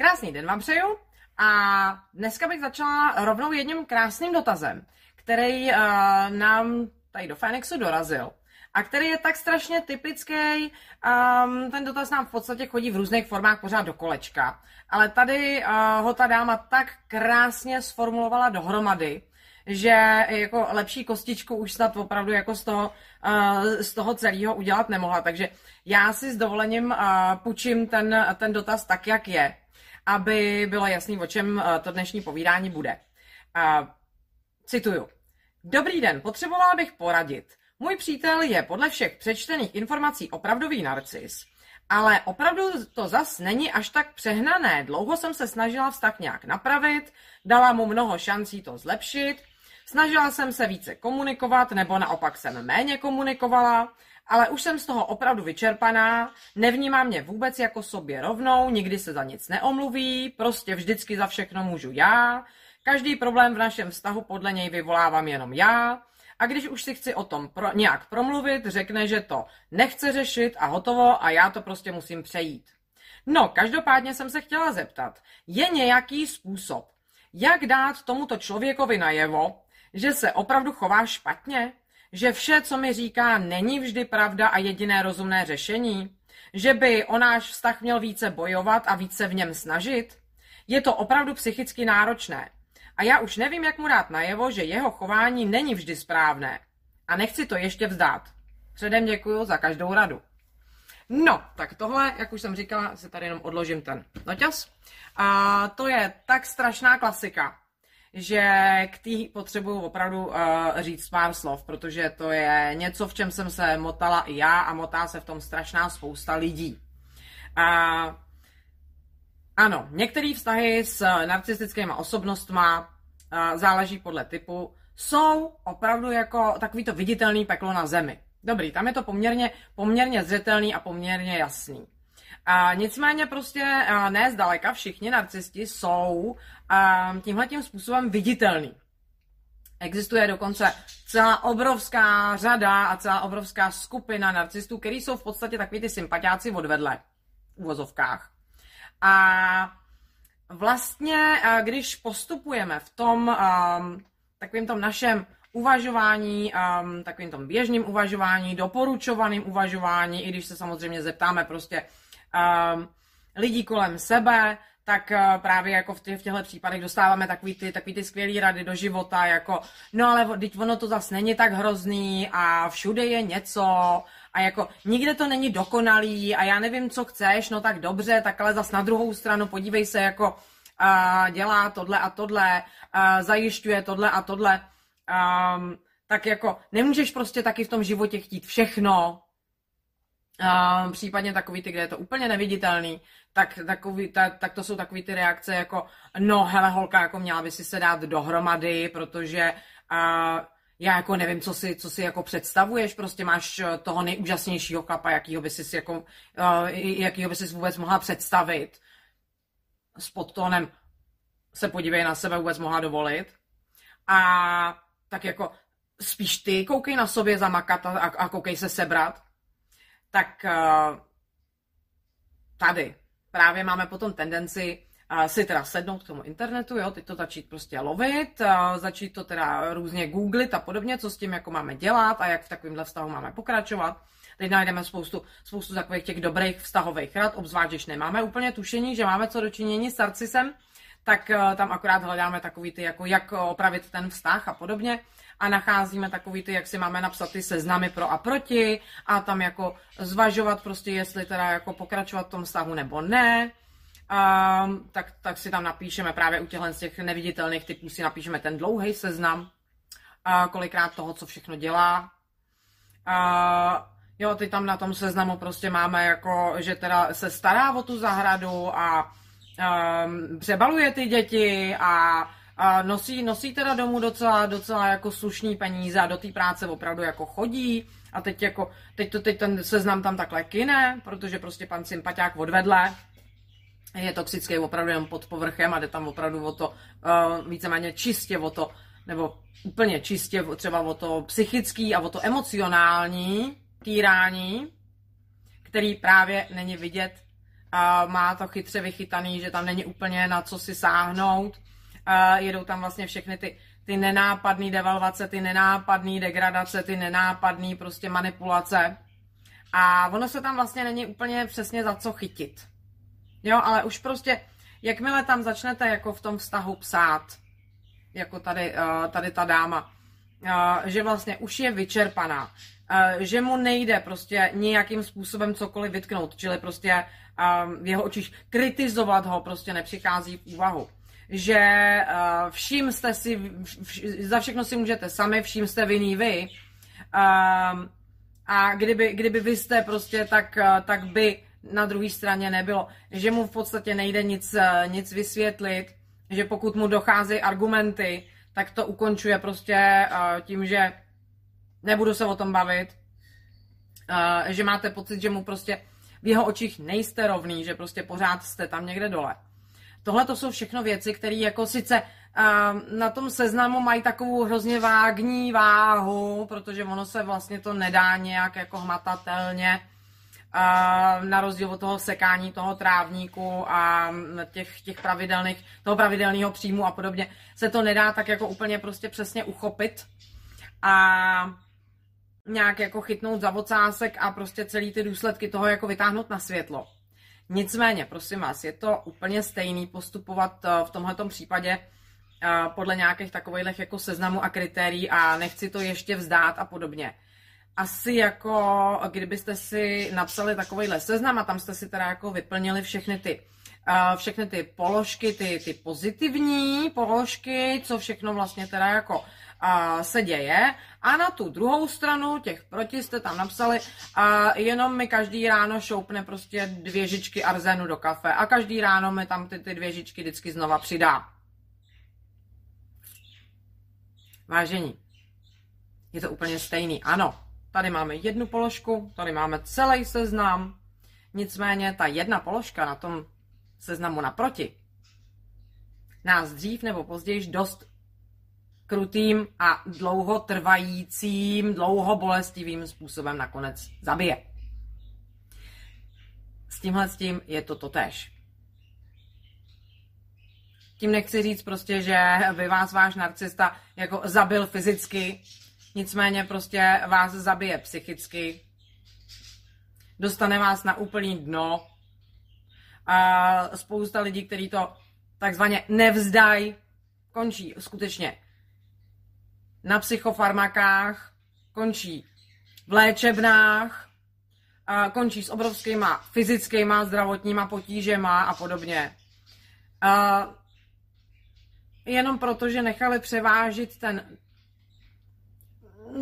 Krásný den vám přeju a dneska bych začala rovnou jedním krásným dotazem, který uh, nám tady do Phoenixu dorazil a který je tak strašně typický. Um, ten dotaz nám v podstatě chodí v různých formách pořád do kolečka, ale tady uh, ho ta dáma tak krásně sformulovala dohromady, že jako lepší kostičku už snad opravdu jako z toho, uh, z toho celého udělat nemohla. Takže já si s dovolením půjčím ten, ten dotaz tak, jak je, aby bylo jasný, o čem uh, to dnešní povídání bude. Cituju. Dobrý den, potřebovala bych poradit. Můj přítel je podle všech přečtených informací opravdový narcis, ale opravdu to zas není až tak přehnané. Dlouho jsem se snažila vztah nějak napravit, dala mu mnoho šancí to zlepšit, snažila jsem se více komunikovat, nebo naopak jsem méně komunikovala, ale už jsem z toho opravdu vyčerpaná, nevnímá mě vůbec jako sobě rovnou, nikdy se za nic neomluví, prostě vždycky za všechno můžu já, každý problém v našem vztahu podle něj vyvolávám jenom já, a když už si chci o tom pro, nějak promluvit, řekne, že to nechce řešit a hotovo a já to prostě musím přejít. No, každopádně jsem se chtěla zeptat, je nějaký způsob, jak dát tomuto člověkovi najevo, že se opravdu chová špatně? Že vše, co mi říká, není vždy pravda a jediné rozumné řešení? Že by o náš vztah měl více bojovat a více v něm snažit? Je to opravdu psychicky náročné. A já už nevím, jak mu dát najevo, že jeho chování není vždy správné. A nechci to ještě vzdát. Předem děkuju za každou radu. No, tak tohle, jak už jsem říkala, se tady jenom odložím ten noťas. A to je tak strašná klasika, že k té potřebuju opravdu uh, říct pár slov, protože to je něco, v čem jsem se motala i já a motá se v tom strašná spousta lidí. Uh, ano, některé vztahy s narcistickými osobnostma, záleží podle typu, jsou opravdu jako takovýto viditelný peklo na zemi. Dobrý, tam je to poměrně, poměrně zřetelný a poměrně jasný. A nicméně prostě ne zdaleka všichni narcisti jsou tímhletím způsobem viditelný. Existuje dokonce celá obrovská řada a celá obrovská skupina narcistů, který jsou v podstatě takový ty sympatiáci odvedle v uvozovkách. A vlastně, když postupujeme v tom um, takovým tom našem uvažování, um, takovým tom běžným uvažování, doporučovaným uvažování, i když se samozřejmě zeptáme prostě lidí kolem sebe, tak uh, právě jako v, tě, v těchto případech dostáváme takový ty, takový ty skvělé rady do života, jako no ale teď ono to zase není tak hrozný a všude je něco a jako nikde to není dokonalý a já nevím, co chceš, no tak dobře, tak ale zas na druhou stranu podívej se, jako uh, dělá tohle a tohle, uh, zajišťuje tohle a tohle, um, tak jako nemůžeš prostě taky v tom životě chtít všechno, případně takový ty, kde je to úplně neviditelný, tak, takový, ta, tak to jsou takový ty reakce jako, no hele holka, jako měla by si se dát dohromady, protože uh, já jako nevím, co si, co si jako představuješ, prostě máš eh, toho nejúžasnějšího chlapa, jakýho by si, jako, uh, jakýho by si vůbec mohla představit. S podtónem se podívej na sebe, vůbec mohla dovolit. A tak jako spíš ty koukej na sobě zamakat a, a koukej se sebrat. Tak uh, tady právě máme potom tendenci si teda sednout k tomu internetu, jo, teď to začít prostě lovit, začít to teda různě googlit a podobně, co s tím jako máme dělat a jak v takovémhle vztahu máme pokračovat. Teď najdeme spoustu, spoustu takových těch dobrých vztahových rad, obzvlášť, když nemáme úplně tušení, že máme co dočinění s narcisem, tak tam akorát hledáme takový ty, jako jak opravit ten vztah a podobně a nacházíme takový ty, jak si máme napsat ty seznamy pro a proti a tam jako zvažovat prostě, jestli teda jako pokračovat v tom vztahu nebo ne um, tak, tak si tam napíšeme právě u těchto z těch neviditelných typů si napíšeme ten dlouhý seznam, uh, kolikrát toho, co všechno dělá. Uh, jo, ty tam na tom seznamu prostě máme jako, že teda se stará o tu zahradu a um, přebaluje ty děti a a nosí, nosí teda domů docela, docela jako slušný peníze a do té práce opravdu jako chodí a teď jako, teď, to, teď ten seznam tam takhle kine, protože prostě pan sympatiák odvedle je toxický opravdu jen pod povrchem a jde tam opravdu o to uh, víceméně čistě o to, nebo úplně čistě třeba o to psychický a o to emocionální týrání, který právě není vidět a má to chytře vychytaný, že tam není úplně na co si sáhnout. A jedou tam vlastně všechny ty, ty nenápadné devalvace, ty nenápadné degradace, ty nenápadné prostě manipulace. A ono se tam vlastně není úplně přesně za co chytit. Jo, ale už prostě, jakmile tam začnete jako v tom vztahu psát, jako tady, eh, tady ta dáma, eh, že vlastně už je vyčerpaná, eh, že mu nejde prostě nějakým způsobem cokoliv vytknout, čili prostě v jeho očích kritizovat ho prostě nepřichází v úvahu. Že vším jste si, za všechno si můžete sami, vším jste vinný vy. A kdyby, kdyby vy jste prostě, tak, tak by na druhé straně nebylo. Že mu v podstatě nejde nic, nic vysvětlit, že pokud mu docházejí argumenty, tak to ukončuje prostě tím, že nebudu se o tom bavit, že máte pocit, že mu prostě v jeho očích nejste rovný, že prostě pořád jste tam někde dole. Tohle to jsou všechno věci, které jako sice na tom seznamu mají takovou hrozně vágní váhu, protože ono se vlastně to nedá nějak jako hmatatelně na rozdíl od toho sekání toho trávníku a těch, těch pravidelných, toho pravidelného příjmu a podobně, se to nedá tak jako úplně prostě přesně uchopit. A nějak jako chytnout za ocásek a prostě celý ty důsledky toho jako vytáhnout na světlo. Nicméně, prosím vás, je to úplně stejný postupovat eh, v tomto případě eh, podle nějakých takových jako seznamů a kritérií a nechci to ještě vzdát a podobně. Asi jako, kdybyste si napsali takovýhle seznam a tam jste si teda jako vyplnili všechny ty všechny ty položky, ty, ty pozitivní položky, co všechno vlastně teda jako se děje. A na tu druhou stranu těch proti jste tam napsali, a jenom mi každý ráno šoupne prostě dvě žičky arzénu do kafe a každý ráno mi tam ty, ty dvě žičky vždycky znova přidá. Vážení, je to úplně stejný. Ano, tady máme jednu položku, tady máme celý seznam, nicméně ta jedna položka na tom seznamu naproti nás dřív nebo později dost krutým a dlouhotrvajícím, dlouho způsobem nakonec zabije. S tímhle s tím je to totéž. Tím nechci říct prostě, že by vás váš narcista jako zabil fyzicky, nicméně prostě vás zabije psychicky, dostane vás na úplný dno a spousta lidí, kteří to takzvaně nevzdají, končí skutečně na psychofarmakách, končí v léčebnách, a končí s obrovskýma fyzickýma zdravotníma potížema a podobně. A jenom proto, že nechali převážit ten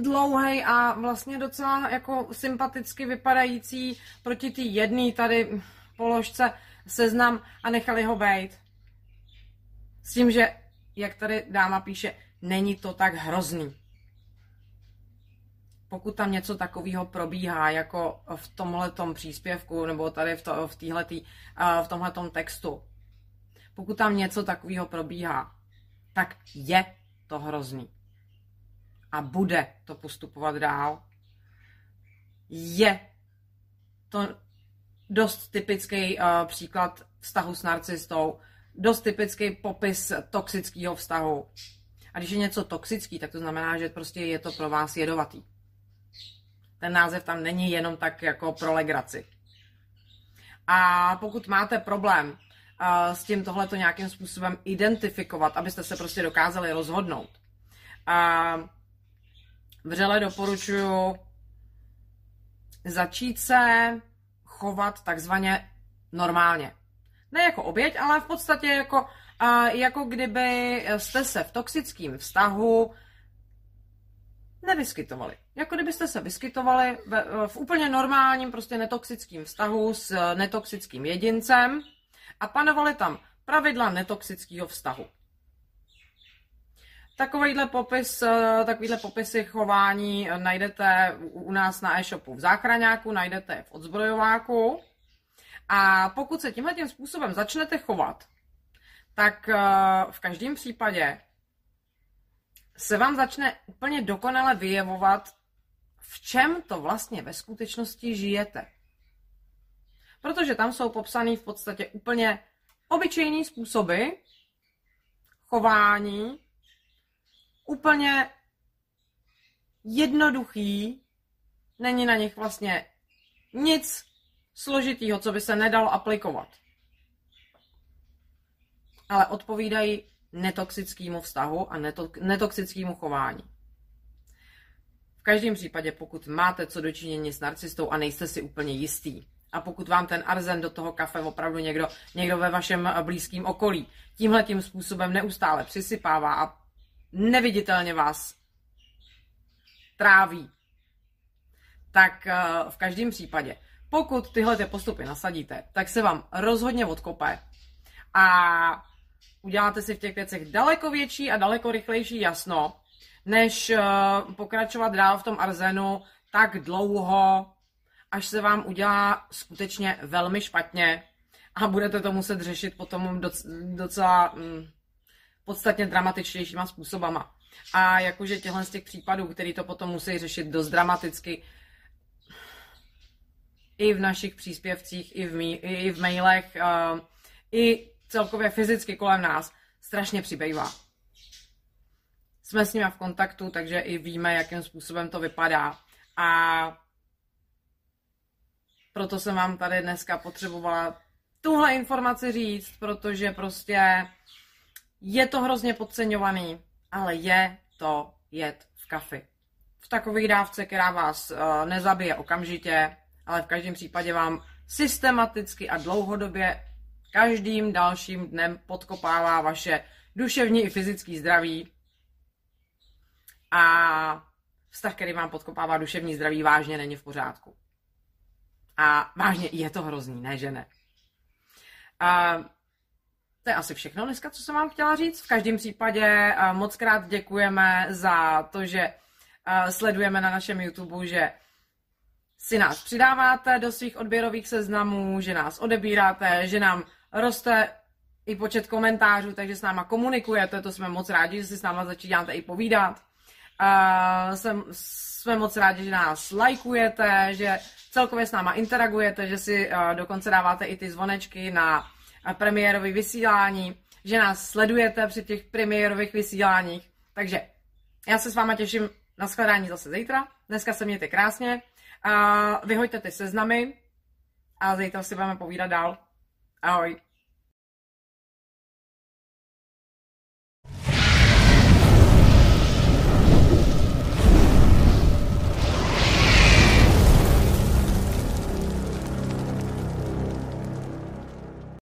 dlouhý a vlastně docela jako sympaticky vypadající proti té jedné tady položce seznam a nechali ho bejt. S tím, že, jak tady dáma píše, není to tak hrozný. Pokud tam něco takového probíhá, jako v tomhletom příspěvku, nebo tady v, to, v, týhletý, v tomhletom textu, pokud tam něco takového probíhá, tak je to hrozný. A bude to postupovat dál. Je to dost typický uh, příklad vztahu s narcistou, dost typický popis toxického vztahu. A když je něco toxický, tak to znamená, že prostě je to pro vás jedovatý. Ten název tam není jenom tak jako pro legraci. A pokud máte problém uh, s tím tohleto nějakým způsobem identifikovat, abyste se prostě dokázali rozhodnout, uh, vřele doporučuji začít se chovat takzvaně normálně. Ne jako oběť, ale v podstatě jako jako kdyby jste se v toxickém vztahu nevyskytovali. Jako kdybyste se vyskytovali v, úplně normálním, prostě netoxickém vztahu s netoxickým jedincem a panovaly tam pravidla netoxického vztahu. Takovýhle popis, takovýhle popisy chování najdete u nás na e-shopu v záchraňáku, najdete v odzbrojováku. A pokud se tímhle tím způsobem začnete chovat, tak eh, v každém případě se vám začne úplně dokonale vyjevovat, v čem to vlastně ve skutečnosti žijete. Protože tam jsou popsané v podstatě úplně obyčejný způsoby chování, úplně jednoduchý, není na nich vlastně nic složitýho, co by se nedalo aplikovat. Ale odpovídají netoxickému vztahu a neto- netoxickému chování. V každém případě, pokud máte co dočinění s narcistou a nejste si úplně jistý, a pokud vám ten arzen do toho kafe opravdu někdo, někdo ve vašem blízkém okolí tímhle tím způsobem neustále přisypává a neviditelně vás tráví, tak eh, v každém případě, pokud tyhle ty postupy nasadíte, tak se vám rozhodně odkope a uděláte si v těch věcech daleko větší a daleko rychlejší jasno, než eh, pokračovat dál v tom arzenu tak dlouho, až se vám udělá skutečně velmi špatně a budete to muset řešit potom docela mm, podstatně dramatičtějšíma způsobama. A jakože těchhle z těch případů, který to potom musí řešit dost dramaticky, i v našich příspěvcích, i v, mý, i v mailech, i celkově fyzicky kolem nás, strašně přibývá. Jsme s nimi v kontaktu, takže i víme, jakým způsobem to vypadá. A proto jsem vám tady dneska potřebovala tuhle informaci říct, protože prostě je to hrozně podceňovaný, ale je to jed v kafi. V takové dávce, která vás uh, nezabije okamžitě, ale v každém případě vám systematicky a dlouhodobě každým dalším dnem podkopává vaše duševní i fyzické zdraví. A vztah, který vám podkopává duševní zdraví, vážně není v pořádku. A vážně je to hrozný, ne že ne. A to je asi všechno dneska, co jsem vám chtěla říct. V každém případě moc krát děkujeme za to, že sledujeme na našem YouTube, že si nás přidáváte do svých odběrových seznamů, že nás odebíráte, že nám roste i počet komentářů, takže s náma komunikujete, to jsme moc rádi, že si s náma začínáte i povídat. Uh, jsem, jsme moc rádi, že nás lajkujete, že celkově s náma interagujete, že si dokonce dáváte i ty zvonečky na premiérové vysílání, že nás sledujete při těch premiérových vysíláních. Takže já se s váma těším na shledání zase zítra. Dneska se mějte krásně. Uh, vyhoďte ty seznamy a zítra si budeme povídat dál. Ahoj.